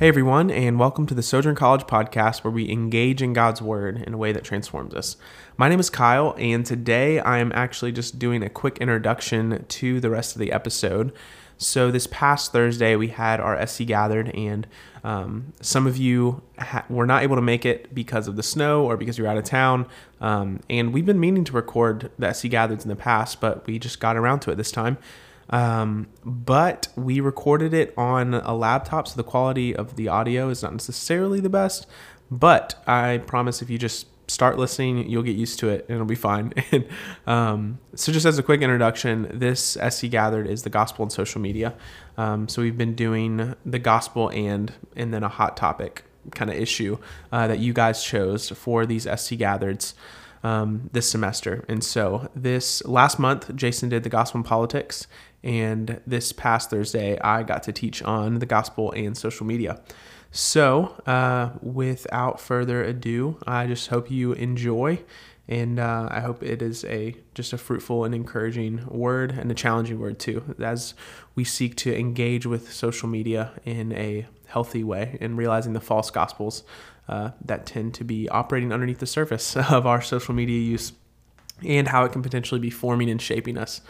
Hey everyone, and welcome to the Sojourn College podcast where we engage in God's Word in a way that transforms us. My name is Kyle, and today I am actually just doing a quick introduction to the rest of the episode. So, this past Thursday, we had our SC gathered, and um, some of you ha- were not able to make it because of the snow or because you're out of town. Um, and we've been meaning to record the SC gathered in the past, but we just got around to it this time. Um, but we recorded it on a laptop, so the quality of the audio is not necessarily the best. But I promise if you just start listening, you'll get used to it and it'll be fine. and, um, so, just as a quick introduction, this SC Gathered is the gospel and social media. Um, so, we've been doing the gospel and and then a hot topic kind of issue uh, that you guys chose for these SC Gathereds. Um, this semester. And so this last month, Jason did the gospel and politics, and this past Thursday, I got to teach on the gospel and social media. So, uh, without further ado, I just hope you enjoy, and uh, I hope it is a just a fruitful and encouraging word and a challenging word too, as we seek to engage with social media in a healthy way and realizing the false gospels uh, that tend to be operating underneath the surface of our social media use and how it can potentially be forming and shaping us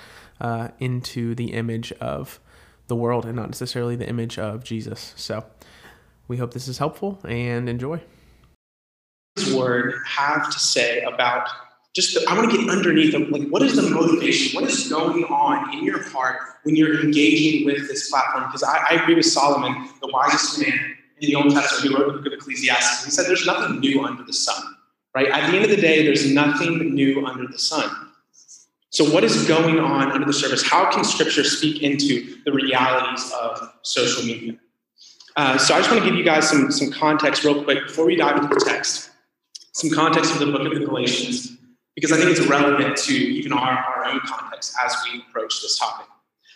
uh, into the image of the world and not necessarily the image of Jesus. So we hope this is helpful and enjoy. This word have to say about just the, I want to get underneath of like what is the motivation? What is going on in your heart when you're engaging with this platform? Because I, I agree with Solomon, the wisest man in the Old Testament who wrote the book of Ecclesiastes. He said there's nothing new under the sun. Right? At the end of the day, there's nothing new under the sun. So, what is going on under the surface? How can Scripture speak into the realities of social media? Uh, so, I just want to give you guys some, some context real quick before we dive into the text. Some context of the book of the Galatians, because I think it's relevant to even our, our own context as we approach this topic.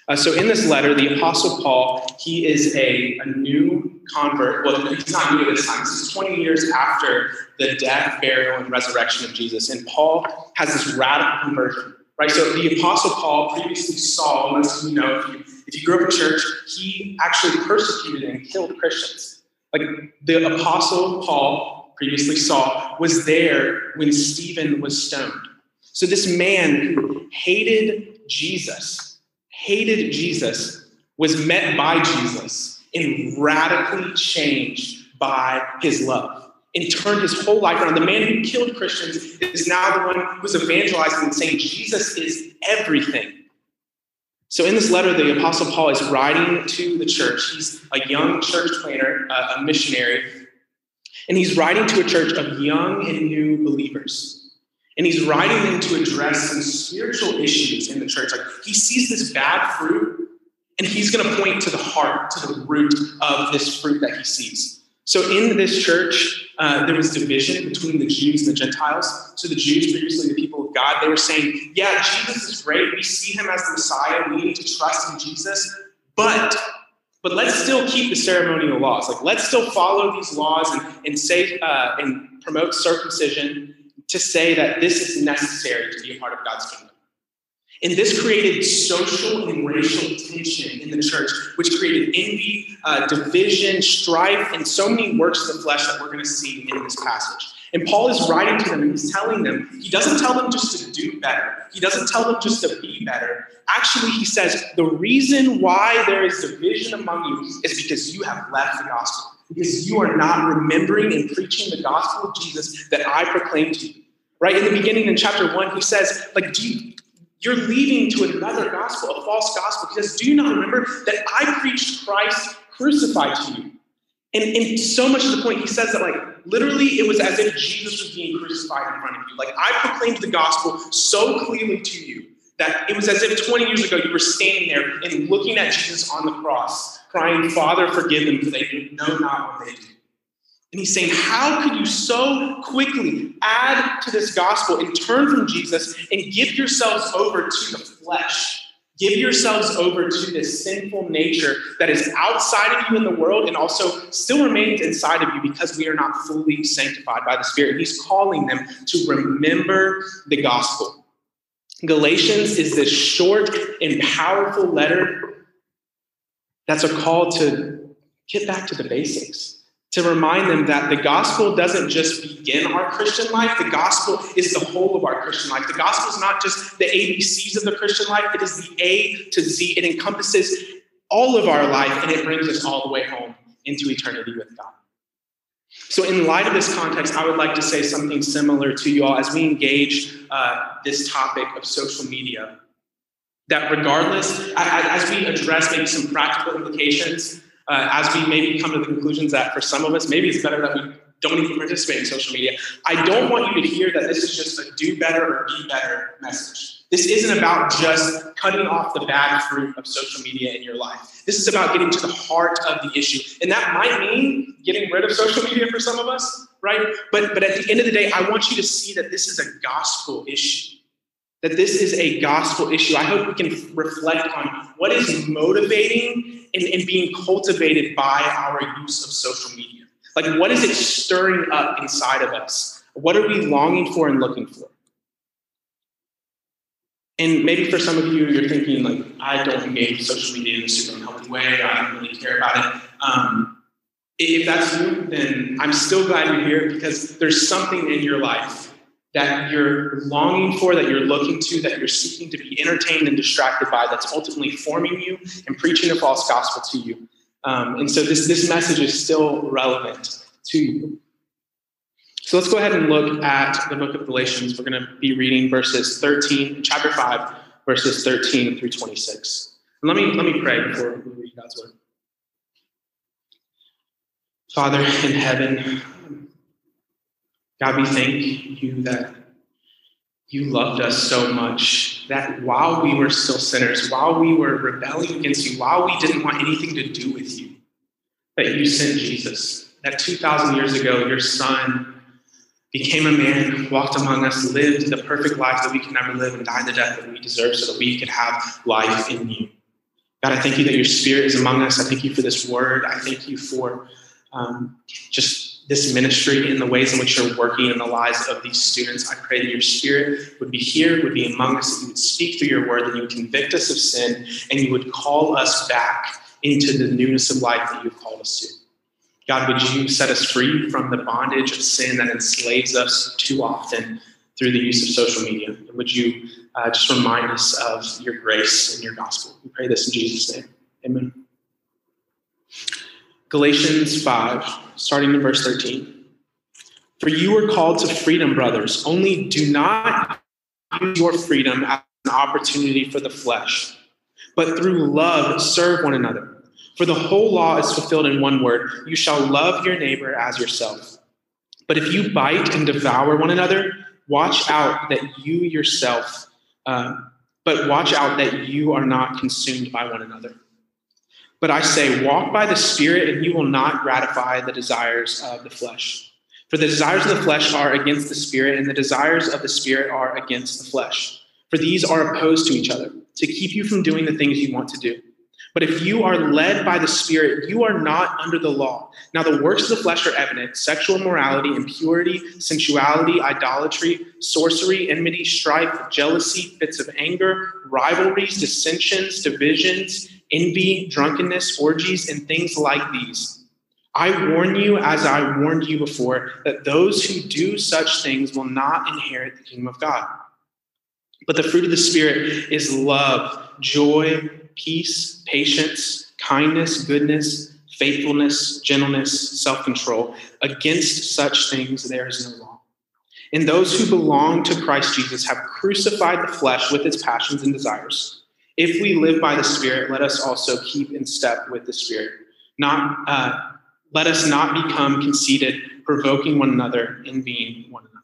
Uh, so, in this letter, the Apostle Paul, he is a, a new convert. Well, he's not new at this time. This is 20 years after the death, burial, and resurrection of Jesus. And Paul has this radical conversion right? So the Apostle Paul previously Saul, most of you know, if you, if you grew up in church, he actually persecuted and killed Christians. Like the Apostle Paul previously Saul was there when Stephen was stoned. So this man who hated Jesus, hated Jesus, was met by Jesus and radically changed by his love and turned his whole life around. The man who killed Christians is now the one who's evangelizing and saying Jesus is everything. So, in this letter, the Apostle Paul is writing to the church. He's a young church planter, uh, a missionary, and he's writing to a church of young and new believers. And he's writing them to address some spiritual issues in the church. Like he sees this bad fruit, and he's going to point to the heart, to the root of this fruit that he sees. So in this church, uh, there was division between the Jews and the Gentiles. So the Jews, previously the people of God, they were saying, yeah, Jesus is great. We see him as the Messiah. We need to trust in Jesus. But but let's still keep the ceremonial laws. Like let's still follow these laws and, and say uh, and promote circumcision to say that this is necessary to be a part of God's kingdom. And this created social and racial tension in the church, which created envy, uh, division, strife, and so many works of the flesh that we're going to see in this passage. And Paul is writing to them and he's telling them, he doesn't tell them just to do better. He doesn't tell them just to be better. Actually, he says, the reason why there is division among you is because you have left the gospel, because you are not remembering and preaching the gospel of Jesus that I proclaimed to you. Right in the beginning in chapter one, he says, like, do you, you're leading to another gospel, a false gospel. Says, Do you not remember that I preached Christ crucified to you? And, and so much to the point, he says that, like, literally, it was as if Jesus was being crucified in front of you. Like, I proclaimed the gospel so clearly to you that it was as if 20 years ago you were standing there and looking at Jesus on the cross, crying, Father, forgive them, for they know not what they do. And he's saying, How could you so quickly add to this gospel and turn from Jesus and give yourselves over to the flesh? Give yourselves over to this sinful nature that is outside of you in the world and also still remains inside of you because we are not fully sanctified by the Spirit. He's calling them to remember the gospel. Galatians is this short and powerful letter that's a call to get back to the basics. To remind them that the gospel doesn't just begin our Christian life, the gospel is the whole of our Christian life. The gospel is not just the ABCs of the Christian life, it is the A to Z. It encompasses all of our life and it brings us all the way home into eternity with God. So, in light of this context, I would like to say something similar to you all as we engage uh, this topic of social media. That regardless, as we address maybe some practical implications, uh, as we maybe come to the conclusions that for some of us, maybe it's better that we don't even participate in social media. I don't want you to hear that this is just a do better or be better message. This isn't about just cutting off the bad fruit of social media in your life. This is about getting to the heart of the issue. And that might mean getting rid of social media for some of us, right? But, but at the end of the day, I want you to see that this is a gospel issue. That this is a gospel issue. I hope we can reflect on what is motivating and, and being cultivated by our use of social media. Like, what is it stirring up inside of us? What are we longing for and looking for? And maybe for some of you, you're thinking, like, I don't engage with social media in a super unhealthy way. I don't really care about it. Um, if that's you, then I'm still glad you're here because there's something in your life that you're longing for, that you're looking to, that you're seeking to be entertained and distracted by, that's ultimately forming you and preaching a false gospel to you. Um, and so this, this message is still relevant to you. So let's go ahead and look at the book of Galatians. We're going to be reading verses 13, chapter 5, verses 13 through 26. And let me, let me pray before we read God's word. Father in heaven, God, we thank you that you loved us so much that while we were still sinners, while we were rebelling against you, while we didn't want anything to do with you, that you sent Jesus. That 2,000 years ago, your son became a man, walked among us, lived the perfect life that we can never live, and died the death that we deserve so that we could have life in you. God, I thank you that your spirit is among us. I thank you for this word. I thank you for um, just this ministry and the ways in which you're working in the lives of these students. I pray that your spirit would be here, would be among us, that you would speak through your word, that you would convict us of sin, and you would call us back into the newness of life that you've called us to. God, would you set us free from the bondage of sin that enslaves us too often through the use of social media? And would you uh, just remind us of your grace and your gospel? We pray this in Jesus' name. Amen. Galatians 5, starting in verse 13. For you were called to freedom, brothers, only do not use your freedom as an opportunity for the flesh, but through love serve one another. For the whole law is fulfilled in one word you shall love your neighbor as yourself. But if you bite and devour one another, watch out that you yourself, uh, but watch out that you are not consumed by one another. But I say, walk by the Spirit, and you will not gratify the desires of the flesh. For the desires of the flesh are against the Spirit, and the desires of the Spirit are against the flesh. For these are opposed to each other, to keep you from doing the things you want to do. But if you are led by the Spirit, you are not under the law. Now, the works of the flesh are evident sexual immorality, impurity, sensuality, idolatry, sorcery, enmity, strife, jealousy, fits of anger, rivalries, dissensions, divisions, envy, drunkenness, orgies, and things like these. I warn you, as I warned you before, that those who do such things will not inherit the kingdom of God. But the fruit of the Spirit is love, joy, peace, patience, kindness, goodness, faithfulness, gentleness, self control. Against such things there is no law. And those who belong to Christ Jesus have crucified the flesh with its passions and desires. If we live by the Spirit, let us also keep in step with the Spirit. Not, uh, let us not become conceited, provoking one another, envying one another.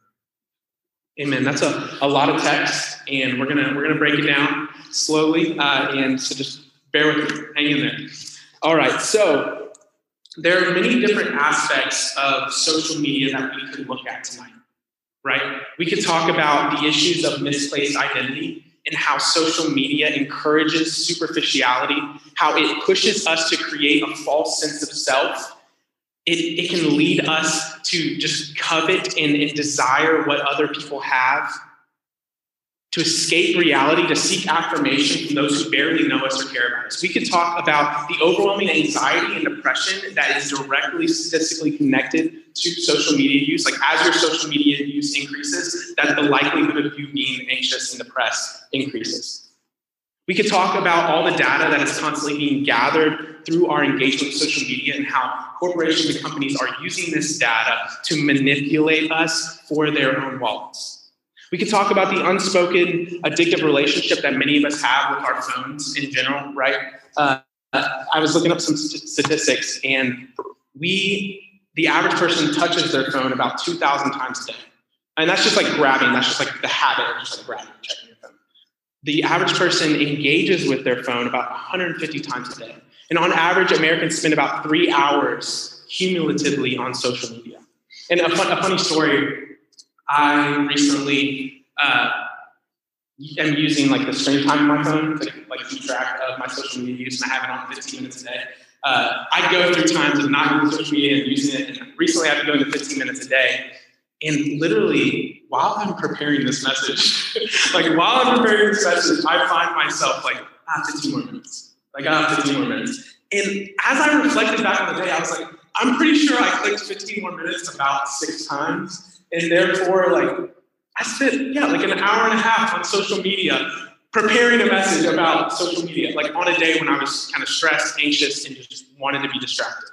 Amen. That's a, a lot of text, and we're gonna we're gonna break it down slowly. Uh, and so just bear with me, hang in there. All right. So there are many different aspects of social media that we could look at tonight. Right? We could talk about the issues of misplaced identity and how social media encourages superficiality, how it pushes us to create a false sense of self it, it can lead us to just covet and, and desire what other people have. To escape reality, to seek affirmation from those who barely know us or care about us. We could talk about the overwhelming anxiety and depression that is directly statistically connected to social media use. Like as your social media use increases, that the likelihood of you being anxious and depressed increases. We could talk about all the data that is constantly being gathered through our engagement with social media and how corporations and companies are using this data to manipulate us for their own wallets. We could talk about the unspoken addictive relationship that many of us have with our phones in general, right? Uh, I was looking up some statistics, and we, the average person, touches their phone about 2,000 times a day. And that's just like grabbing, that's just like the habit of just like grabbing, checking your phone. The average person engages with their phone about 150 times a day. And on average, Americans spend about three hours cumulatively on social media. And a, fun, a funny story I recently uh, am using like the screen time on my phone to like keep track of my social media use, and I have it on 15 minutes a day. Uh, I go through times of not using social media and using it, and recently I've been going to 15 minutes a day. And literally, while I'm preparing this message, like while I'm preparing this message, I find myself like, ah, 15 more minutes. Like, ah, 15 more minutes. And as I reflected back on the day, I was like, I'm pretty sure I clicked 15 more minutes about six times. And therefore, like, I spent, yeah, like an hour and a half on social media preparing a message about social media, like on a day when I was kind of stressed, anxious, and just wanted to be distracted.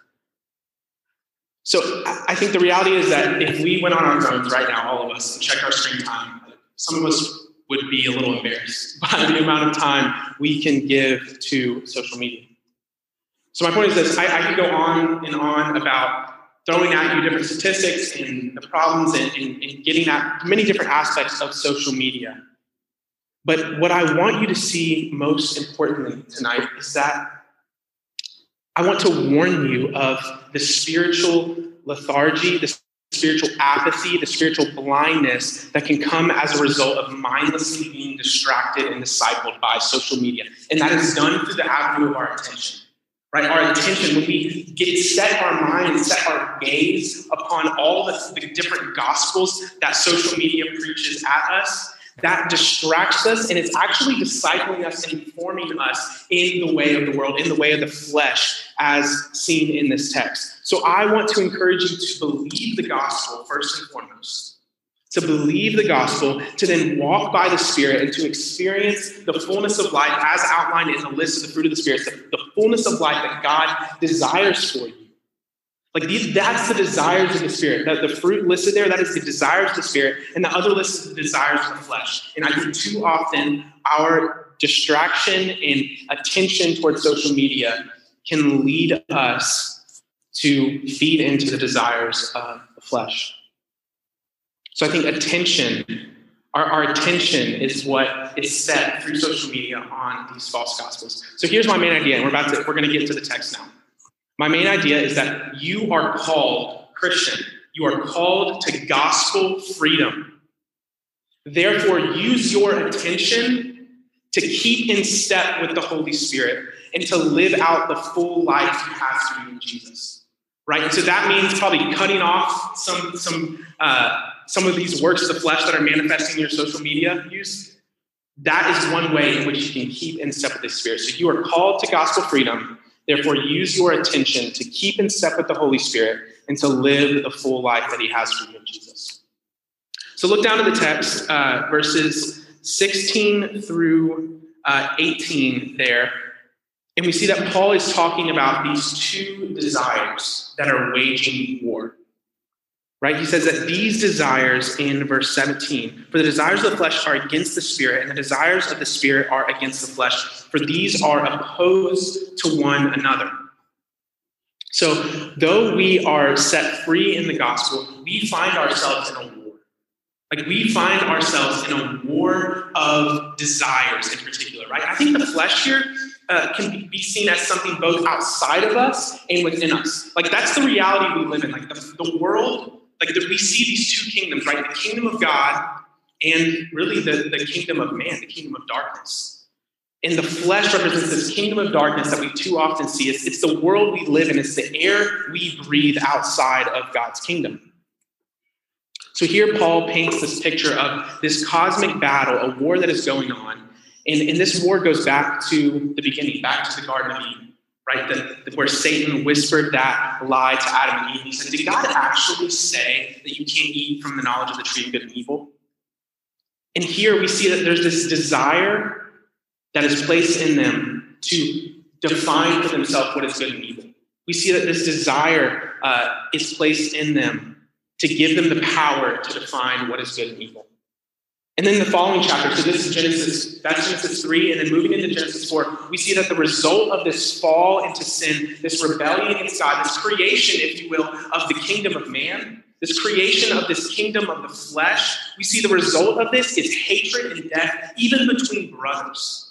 So I think the reality is that if we went on our phones right now, all of us, and checked our screen time, some of us would be a little embarrassed by the amount of time we can give to social media. So my point is this: I, I could go on and on about throwing at you different statistics and the problems and, and, and getting at many different aspects of social media. But what I want you to see most importantly tonight is that I want to warn you of the spiritual lethargy, the spiritual apathy, the spiritual blindness that can come as a result of mindlessly being distracted and discipled by social media. And that is done through the avenue of our attention right? Our attention, when we get set our mind, set our gaze upon all the, the different gospels that social media preaches at us, that distracts us and it's actually discipling us and informing us in the way of the world, in the way of the flesh, as seen in this text. So I want to encourage you to believe the gospel first and foremost to believe the gospel, to then walk by the Spirit and to experience the fullness of life as outlined in the list of the fruit of the Spirit, the, the fullness of life that God desires for you. Like these, that's the desires of the Spirit. That the fruit listed there, that is the desires of the Spirit, and the other list is the desires of the flesh. And I think too often our distraction and attention towards social media can lead us to feed into the desires of the flesh. So I think attention, our, our attention is what is set through social media on these false gospels. So here's my main idea, and we're about to we're going to get to the text now. My main idea is that you are called Christian. You are called to gospel freedom. Therefore, use your attention to keep in step with the Holy Spirit and to live out the full life you have through Jesus. Right? And so that means probably cutting off some some uh, some of these works of the flesh that are manifesting in your social media use, that is one way in which you can keep in step with the Spirit. So you are called to gospel freedom. Therefore, use your attention to keep in step with the Holy Spirit and to live the full life that He has for you in Jesus. So look down at the text, uh, verses 16 through uh, 18 there. And we see that Paul is talking about these two desires that are waging war right? He says that these desires in verse 17, for the desires of the flesh are against the spirit, and the desires of the spirit are against the flesh, for these are opposed to one another. So, though we are set free in the gospel, we find ourselves in a war. Like we find ourselves in a war of desires in particular, right? I think the flesh here uh, can be seen as something both outside of us and within us. Like that's the reality we live in. Like the, the world like the, we see these two kingdoms, right? The kingdom of God and really the, the kingdom of man, the kingdom of darkness. And the flesh represents this kingdom of darkness that we too often see. It's, it's the world we live in, it's the air we breathe outside of God's kingdom. So here Paul paints this picture of this cosmic battle, a war that is going on. And, and this war goes back to the beginning, back to the Garden of Eden, right? The, the, where Satan whispered that lie to Adam and Eve. He said, Did God actually say that you can't eat from the knowledge of the tree of good and evil? And here we see that there's this desire that is placed in them to define for themselves what is good and evil. We see that this desire uh, is placed in them to give them the power to define what is good and evil. And then the following chapter, so this is Genesis, that's Genesis 3, and then moving into Genesis 4, we see that the result of this fall into sin, this rebellion against God, this creation, if you will, of the kingdom of man, this creation of this kingdom of the flesh, we see the result of this is hatred and death, even between brothers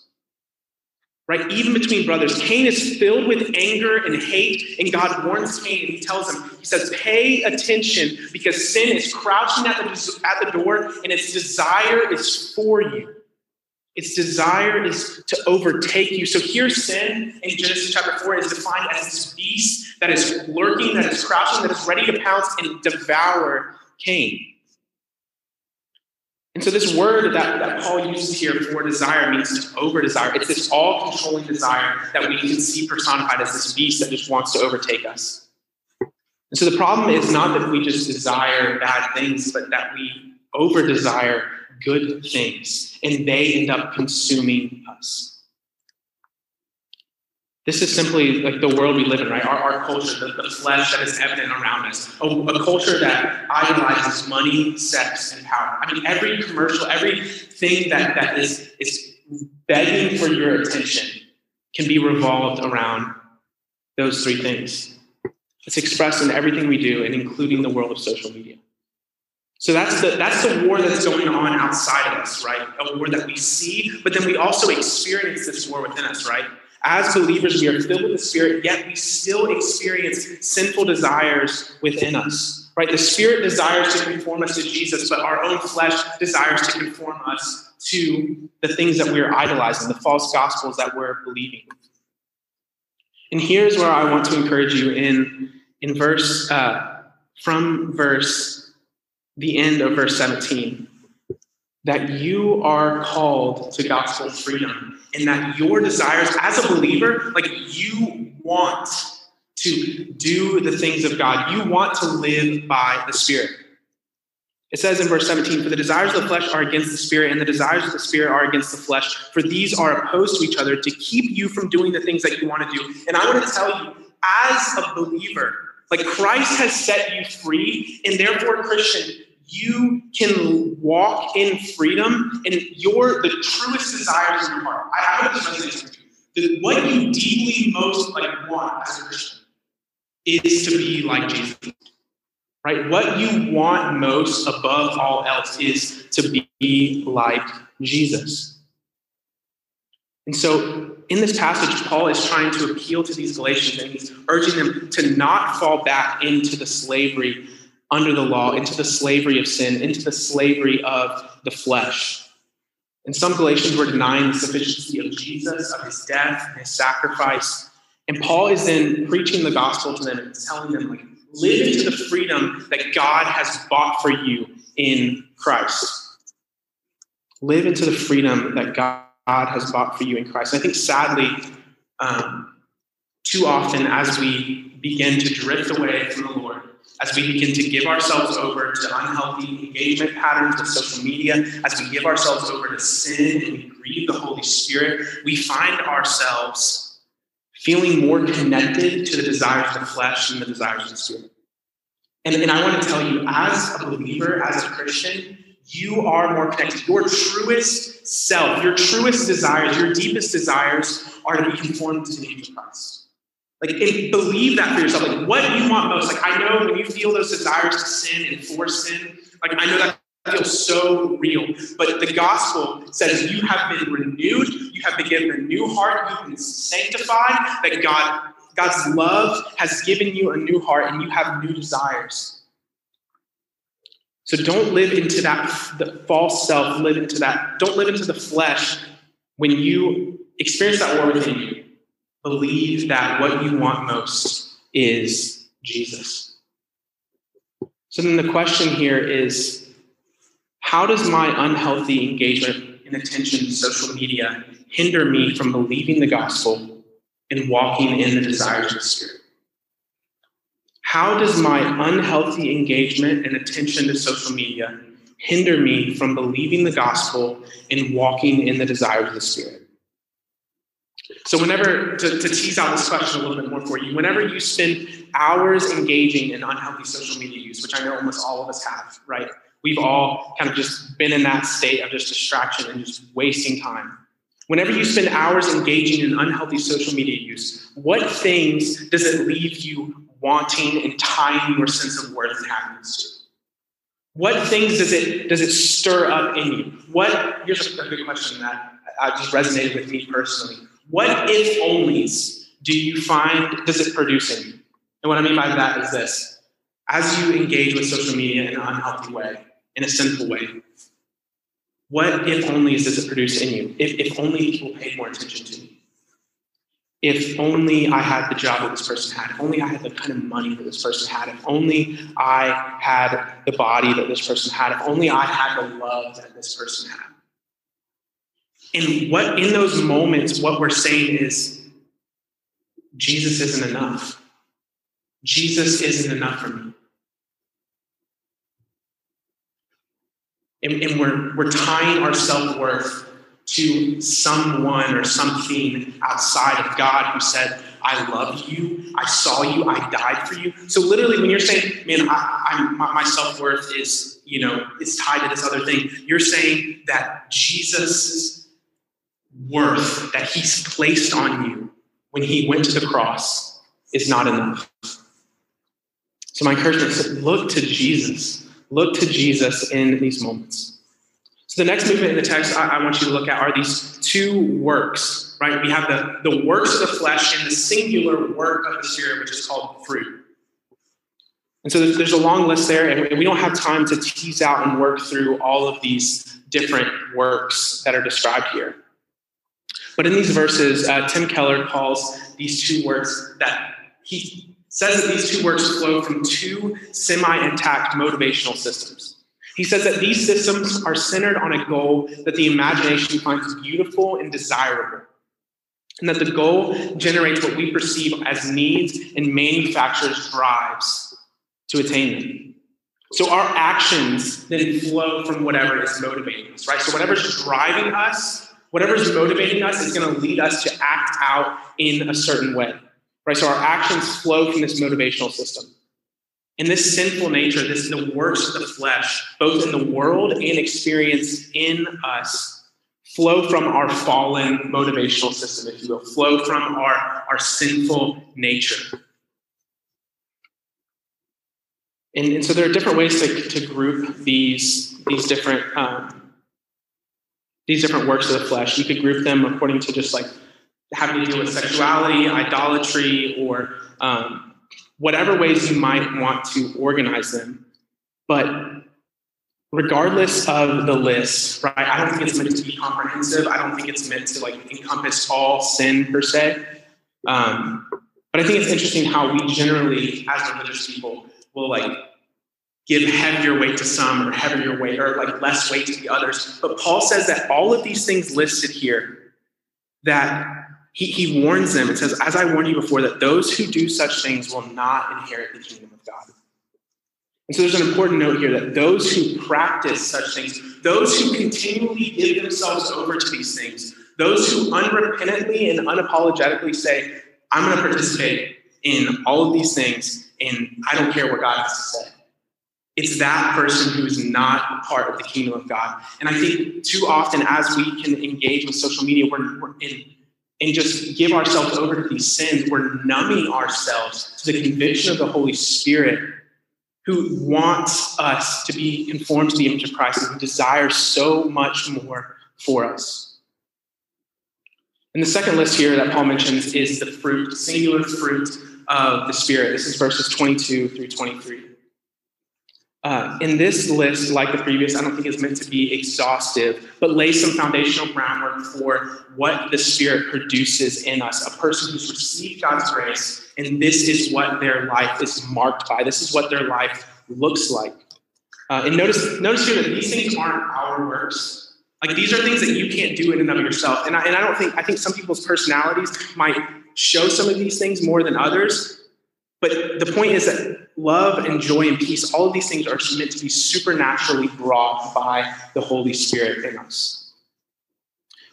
right? Even between brothers. Cain is filled with anger and hate, and God warns Cain he tells him, He says, Pay attention because sin is crouching at the, at the door and its desire is for you. Its desire is to overtake you. So here, sin in Genesis chapter 4 is defined as this beast that is lurking, that is crouching, that is ready to pounce and devour Cain. And so, this word that, that Paul uses here for desire means to over desire. It's this all controlling desire that we can see personified as this beast that just wants to overtake us. And so, the problem is not that we just desire bad things, but that we over desire good things, and they end up consuming us. This is simply like the world we live in, right? Our, our culture, the, the flesh that is evident around us, a, a culture that idolizes money, sex, and power. I mean, every commercial, everything that, that is, is begging for your attention can be revolved around those three things. It's expressed in everything we do, and including the world of social media. So that's the that's the war that's going on outside of us, right? A war that we see, but then we also experience this war within us, right? As believers, we are filled with the Spirit, yet we still experience sinful desires within us. Right? The Spirit desires to conform us to Jesus, but our own flesh desires to conform us to the things that we're idolizing, the false gospels that we're believing. And here's where I want to encourage you in, in verse, uh, from verse, the end of verse 17 that you are called to gospel freedom and that your desires as a believer, like you want to do the things of God. You want to live by the Spirit. It says in verse 17, For the desires of the flesh are against the Spirit, and the desires of the Spirit are against the flesh, for these are opposed to each other to keep you from doing the things that you want to do. And I want to tell you, as a believer, like Christ has set you free, and therefore, Christian, you can walk in freedom and your the truest desires in your heart. I have this resonate with What you deeply most like want as a Christian is to be like Jesus. Right? What you want most above all else is to be like Jesus. And so in this passage, Paul is trying to appeal to these Galatians and he's urging them to not fall back into the slavery under the law, into the slavery of sin, into the slavery of the flesh. And some Galatians were denying the sufficiency of Jesus, of his death, and his sacrifice. And Paul is then preaching the gospel to them and telling them, like, live into the freedom that God has bought for you in Christ. Live into the freedom that God has bought for you in Christ. And I think sadly, um, too often as we begin to drift away from the Lord, as we begin to give ourselves over to unhealthy engagement patterns with social media, as we give ourselves over to sin and we grieve the Holy Spirit, we find ourselves feeling more connected to the desires of the flesh and the desires of the spirit. And, and I want to tell you, as a believer, as a Christian, you are more connected. Your truest self, your truest desires, your deepest desires are to be conformed to the image of Christ. Like, and believe that for yourself. Like, what you want most. Like, I know when you feel those desires to sin and for sin, like, I know that feels so real. But the gospel says you have been renewed, you have been given a new heart, you've been sanctified, that God, God's love has given you a new heart and you have new desires. So don't live into that the false self, live into that, don't live into the flesh when you experience that war within you believe that what you want most is Jesus. So then the question here is how does my unhealthy engagement and attention to social media hinder me from believing the gospel and walking in the desires of the Spirit? How does my unhealthy engagement and attention to social media hinder me from believing the gospel and walking in the desires of the Spirit? So, whenever, to, to tease out this question a little bit more for you, whenever you spend hours engaging in unhealthy social media use, which I know almost all of us have, right? We've all kind of just been in that state of just distraction and just wasting time. Whenever you spend hours engaging in unhealthy social media use, what things does it leave you wanting and tying your sense of worth and happiness to? What things does it does it stir up in you? What here's a good question that I just resonated with me personally. What if onlys do you find does it produce in you? And what I mean by that is this as you engage with social media in an unhealthy way, in a sinful way, what if onlys does it produce in you? If, if only people paid more attention to me. If only I had the job that this person had. If only I had the kind of money that this person had. If only I had the body that this person had. If only I had the love that this person had. And what in those moments, what we're saying is Jesus isn't enough. Jesus isn't enough for me. And, and we're, we're tying our self worth to someone or something outside of God who said, I love you, I saw you, I died for you. So literally, when you're saying, man, I, my, my self worth is, you know, is tied to this other thing, you're saying that Jesus' worth that He's placed on you when He went to the cross is not enough. So my encouragement is look to Jesus. Look to Jesus in these moments. So the next movement in the text I, I, want you to look at are these two works, right? We have the, the works of the flesh and the singular work of the Spirit, which is called fruit. And so there's a long list there, and we don't have time to tease out and work through all of these different works that are described here. But in these verses, uh, Tim Keller calls these two works that he says that these two works flow from two semi intact motivational systems. He says that these systems are centered on a goal that the imagination finds beautiful and desirable, and that the goal generates what we perceive as needs and manufactures drives to attain them. So our actions then flow from whatever is motivating us, right? So whatever's driving us, whatever's motivating us is going to lead us to act out in a certain way. Right? So our actions flow from this motivational system. And this sinful nature, this is the works of the flesh, both in the world and experienced in us, flow from our fallen motivational system, if you will, flow from our, our sinful nature. And, and so there are different ways to, to group these, these different um, these different works of the flesh. You could group them according to just like having to do with sexuality, idolatry, or um, whatever ways you might want to organize them. But regardless of the list, right, I don't think it's meant to be comprehensive. I don't think it's meant to like encompass all sin per se. Um, but I think it's interesting how we generally, as religious people, will like give heavier weight to some or heavier weight or like less weight to the others. But Paul says that all of these things listed here, that he, he warns them and says, As I warned you before, that those who do such things will not inherit the kingdom of God. And so there's an important note here that those who practice such things, those who continually give themselves over to these things, those who unrepentantly and unapologetically say, I'm going to participate in all of these things, and I don't care what God has to say. It's that person who is not a part of the kingdom of God. And I think too often, as we can engage with social media, we're, we're in and just give ourselves over to these sins, we're numbing ourselves to the conviction of the Holy Spirit who wants us to be conformed to the image of Christ and who desires so much more for us. And the second list here that Paul mentions is the fruit, singular fruit of the Spirit. This is verses 22 through 23. Uh, in this list, like the previous, I don't think it's meant to be exhaustive, but lay some foundational groundwork for what the Spirit produces in us. A person who's received God's grace, and this is what their life is marked by. This is what their life looks like. Uh, and notice, notice here that these things aren't our works. Like these are things that you can't do in and of yourself. And I, and I don't think I think some people's personalities might show some of these things more than others. But the point is that love and joy and peace, all of these things are meant to be supernaturally brought by the Holy Spirit in us.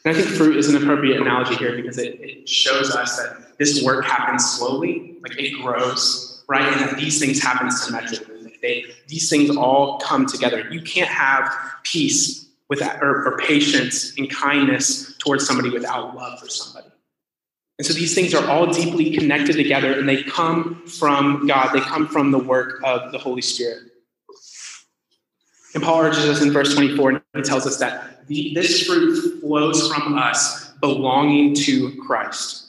And I think fruit is an appropriate analogy here because it, it shows us that this work happens slowly, like it grows, right? And that these things happen symmetrically. They, these things all come together. You can't have peace without, or, or patience and kindness towards somebody without love for somebody. And so these things are all deeply connected together and they come from God. They come from the work of the Holy Spirit. And Paul urges us in verse 24, and he tells us that the, this fruit flows from us belonging to Christ.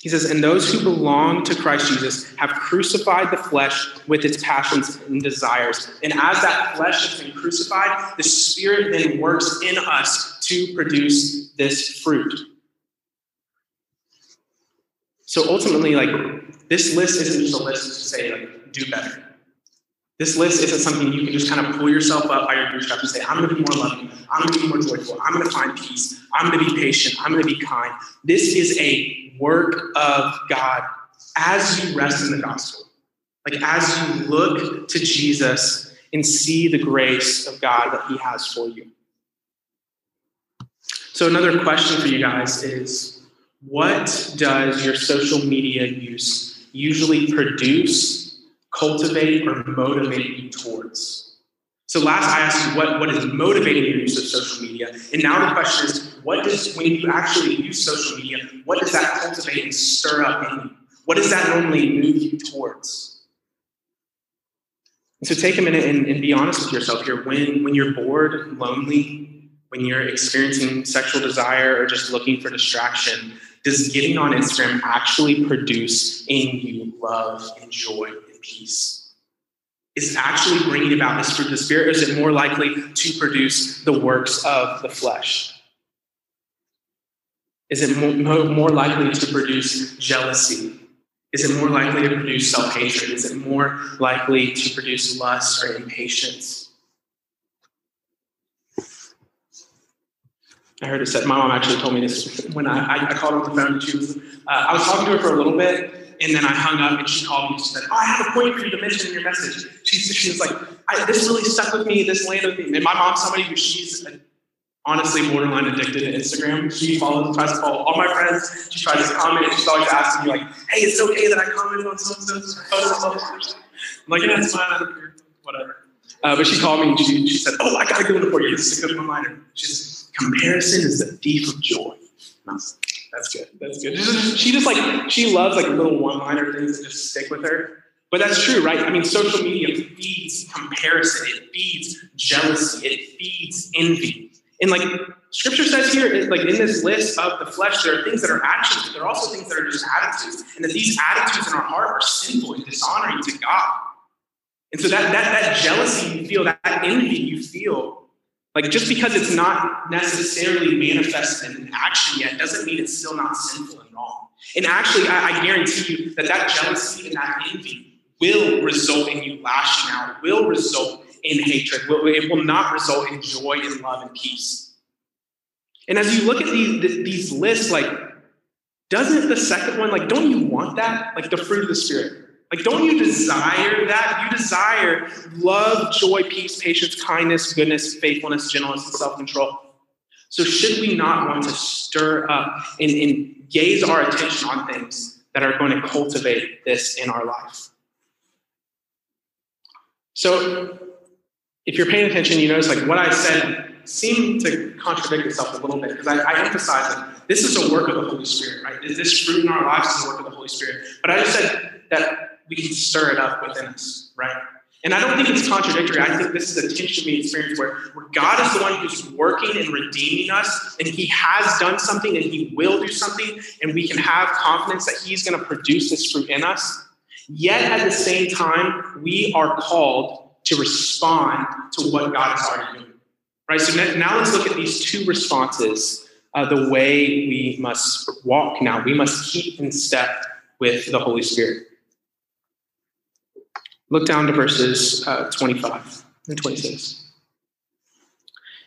He says, And those who belong to Christ Jesus have crucified the flesh with its passions and desires. And as that flesh has been crucified, the Spirit then works in us to produce this fruit. So ultimately, like, this list isn't just a list to say, like, do better. This list isn't something you can just kind of pull yourself up by your bootstraps and say, I'm going to be more loving. I'm going to be more joyful. I'm going to find peace. I'm going to be patient. I'm going to be kind. This is a work of God as you rest in the gospel. Like as you look to Jesus and see the grace of God that he has for you. So another question for you guys is what does your social media use usually produce, cultivate, or motivate you towards? So last I asked you what, what is motivating your use of social media. And now the question is, what does when you actually use social media, what does that cultivate and stir up in you? What does that normally move you towards? So take a minute and, and be honest with yourself here. When when you're bored, lonely, when you're experiencing sexual desire or just looking for distraction, does getting on Instagram actually produce in you love and joy and peace? Is it actually bringing about this fruit of the Spirit, or is it more likely to produce the works of the flesh? Is it more, more likely to produce jealousy? Is it more likely to produce self hatred? Is it more likely to produce lust or impatience? I heard it said, my mom actually told me this when I, I, called her on the phone. Was, uh, I was talking to her for a little bit, and then I hung up, and she called me and she said, Oh, I have a point for you to mention in your message. She, she was like, This really stuck with me, this landed with me. And my mom's somebody who she's honestly borderline addicted to Instagram. She follows, tries to follow all my friends. She tries to comment, she's always asking me, like, Hey, is it okay that I commented on so and so's photos? I'm like, Yeah, it's fine, whatever. Uh, but she called me and she, she said, Oh, I got to go in for you. This is a good reminder. She's comparison is the thief of joy. That's good. That's good. She just like she loves like little one-liner things that just stick with her. But that's true, right? I mean, social media feeds comparison. It feeds jealousy. It feeds envy. And like Scripture says here, like in this list of the flesh, there are things that are actions, but there are also things that are just attitudes, and that these attitudes in our heart are sinful and dishonoring to God. And so that that that jealousy you feel, that envy you feel, like just because it's not necessarily manifested in action yet doesn't mean it's still not sinful and wrong. And actually, I, I guarantee you that that jealousy and that envy will result in you lashing out, will result in hatred. It will not result in joy and love and peace. And as you look at these, these lists, like, doesn't the second one, like, don't you want that? Like the fruit of the Spirit. Like, don't you desire that? You desire love, joy, peace, patience, kindness, goodness, faithfulness, gentleness, and self control. So, should we not want to stir up and, and gaze our attention on things that are going to cultivate this in our life? So, if you're paying attention, you notice like what I said seemed to contradict itself a little bit because I, I emphasize that this is a work of the Holy Spirit, right? This fruit in our lives is a work of the Holy Spirit. But I just said that we can stir it up within us, right? And I don't think it's contradictory. I think this is a tension we experience where, where God is the one who's working and redeeming us, and He has done something and He will do something, and we can have confidence that He's going to produce this fruit in us. Yet at the same time, we are called to respond to what God is already doing. Right? So now let's look at these two responses, uh, the way we must walk now. We must keep in step with the Holy Spirit. Look down to verses uh, 25 and 26.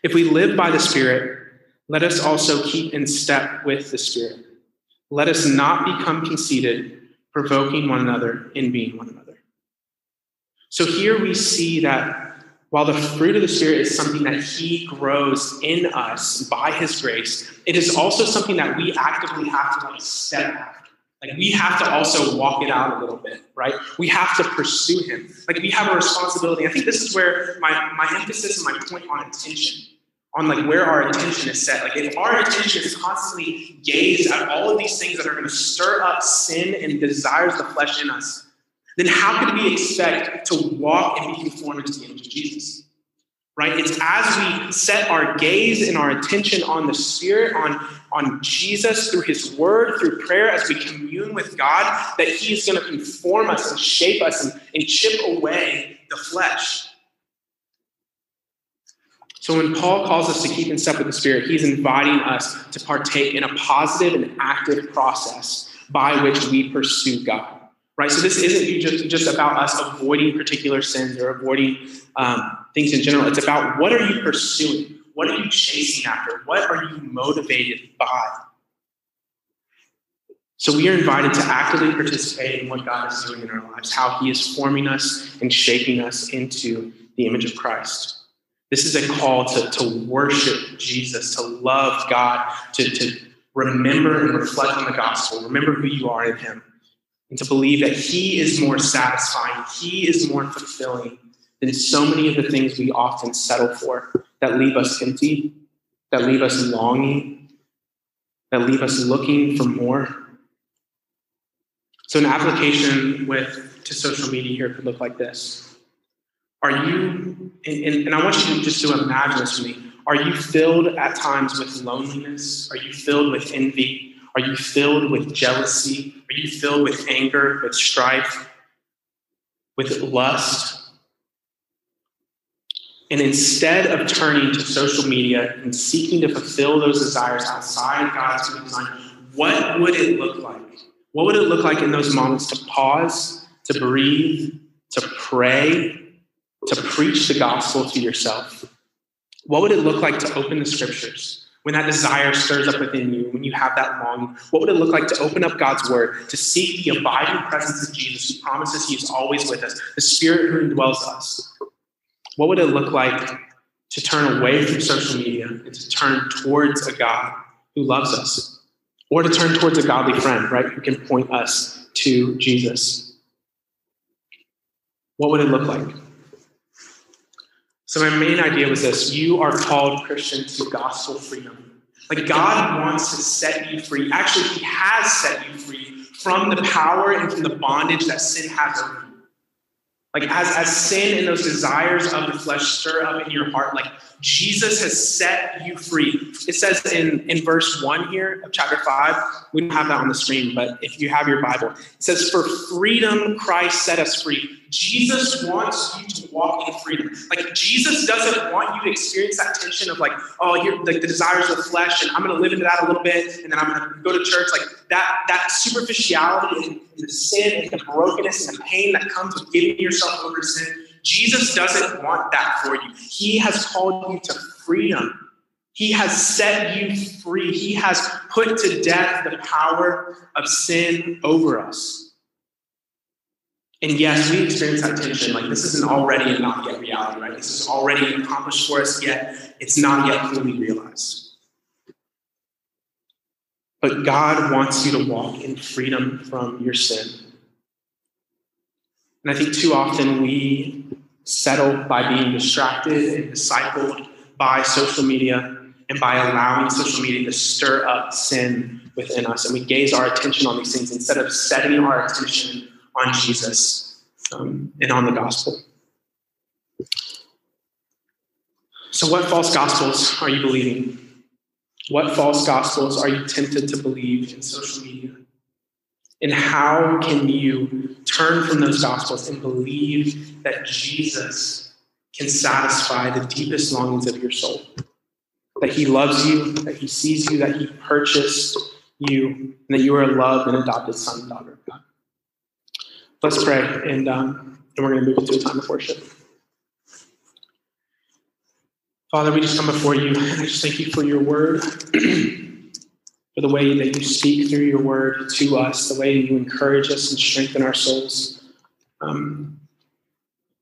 If we live by the Spirit, let us also keep in step with the Spirit. Let us not become conceited, provoking one another, envying one another. So here we see that while the fruit of the Spirit is something that He grows in us by His grace, it is also something that we actively have to like step. Like we have to also walk it out a little bit, right? We have to pursue Him. Like we have a responsibility. I think this is where my, my emphasis and my point on attention, on like where our attention is set. Like if our attention is constantly gazed at all of these things that are going to stir up sin and desires the flesh in us, then how can we expect to walk and be conformed to the image of Jesus? Right? It's as we set our gaze and our attention on the Spirit, on, on Jesus through His Word, through prayer, as we commune with God, that He is going to conform us and shape us and, and chip away the flesh. So when Paul calls us to keep in step with the Spirit, he's inviting us to partake in a positive and active process by which we pursue God right? So this isn't just, just about us avoiding particular sins or avoiding um, things in general. It's about what are you pursuing? What are you chasing after? What are you motivated by? So we are invited to actively participate in what God is doing in our lives, how He is forming us and shaping us into the image of Christ. This is a call to, to worship Jesus, to love God, to, to remember and reflect on the gospel, remember who you are in Him and to believe that He is more satisfying, He is more fulfilling than so many of the things we often settle for that leave us empty, that leave us longing, that leave us looking for more. So, an application with to social media here could look like this. Are you, and, and I want you just to imagine this with me, are you filled at times with loneliness? Are you filled with envy? Are you filled with jealousy? Are you filled with anger, with strife, with lust? And instead of turning to social media and seeking to fulfill those desires outside God's design, what would it look like? What would it look like in those moments to pause, to breathe, to pray, to preach the gospel to yourself? What would it look like to open the scriptures? when that desire stirs up within you, when you have that longing, what would it look like to open up God's word, to seek the abiding presence of Jesus who promises he is always with us, the spirit who indwells us? What would it look like to turn away from social media and to turn towards a God who loves us? Or to turn towards a godly friend, right, who can point us to Jesus? What would it look like? So, my main idea was this you are called Christian to gospel freedom. Like, God wants to set you free. Actually, He has set you free from the power and from the bondage that sin has over you. Like, as, as sin and those desires of the flesh stir up in your heart, like, Jesus has set you free. It says in, in verse 1 here of chapter 5, we don't have that on the screen, but if you have your Bible, it says, For freedom Christ set us free. Jesus wants you to walk in freedom. Like Jesus doesn't want you to experience that tension of like, oh, you're like the desires of the flesh, and I'm going to live into that a little bit, and then I'm going to go to church. Like that, that superficiality and, and the sin and the brokenness and the pain that comes with giving yourself over to sin. Jesus doesn't want that for you. He has called you to freedom. He has set you free. He has put to death the power of sin over us. And yes, we experience that tension. Like this isn't already a not yet reality, right? This is already accomplished for us, yet it's not yet fully realized. But God wants you to walk in freedom from your sin. And I think too often we settle by being distracted and discipled by social media and by allowing social media to stir up sin within us. And we gaze our attention on these things instead of setting our attention on Jesus um, and on the gospel. So, what false gospels are you believing? What false gospels are you tempted to believe in social media? And how can you turn from those gospels and believe that Jesus can satisfy the deepest longings of your soul? That he loves you, that he sees you, that he purchased you, and that you are a loved and adopted son and daughter of God. Let's pray and, um, and we're going to move into a time of worship. Father, we just come before you and I just thank you for your word, for the way that you speak through your word to us, the way you encourage us and strengthen our souls. Um,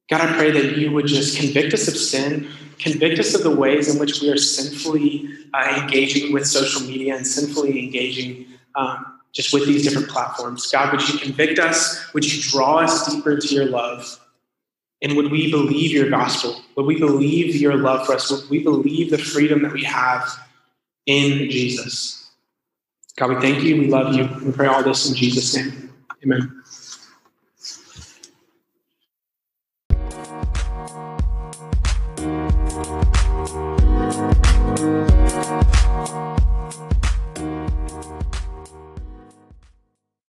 God, I pray that you would just convict us of sin, convict us of the ways in which we are sinfully uh, engaging with social media and sinfully engaging um, just with these different platforms. God, would you convict us? Would you draw us deeper into your love? And would we believe your gospel? Would we believe your love for us? Would we believe the freedom that we have in Jesus? God, we thank you. We love you. We pray all this in Jesus' name. Amen.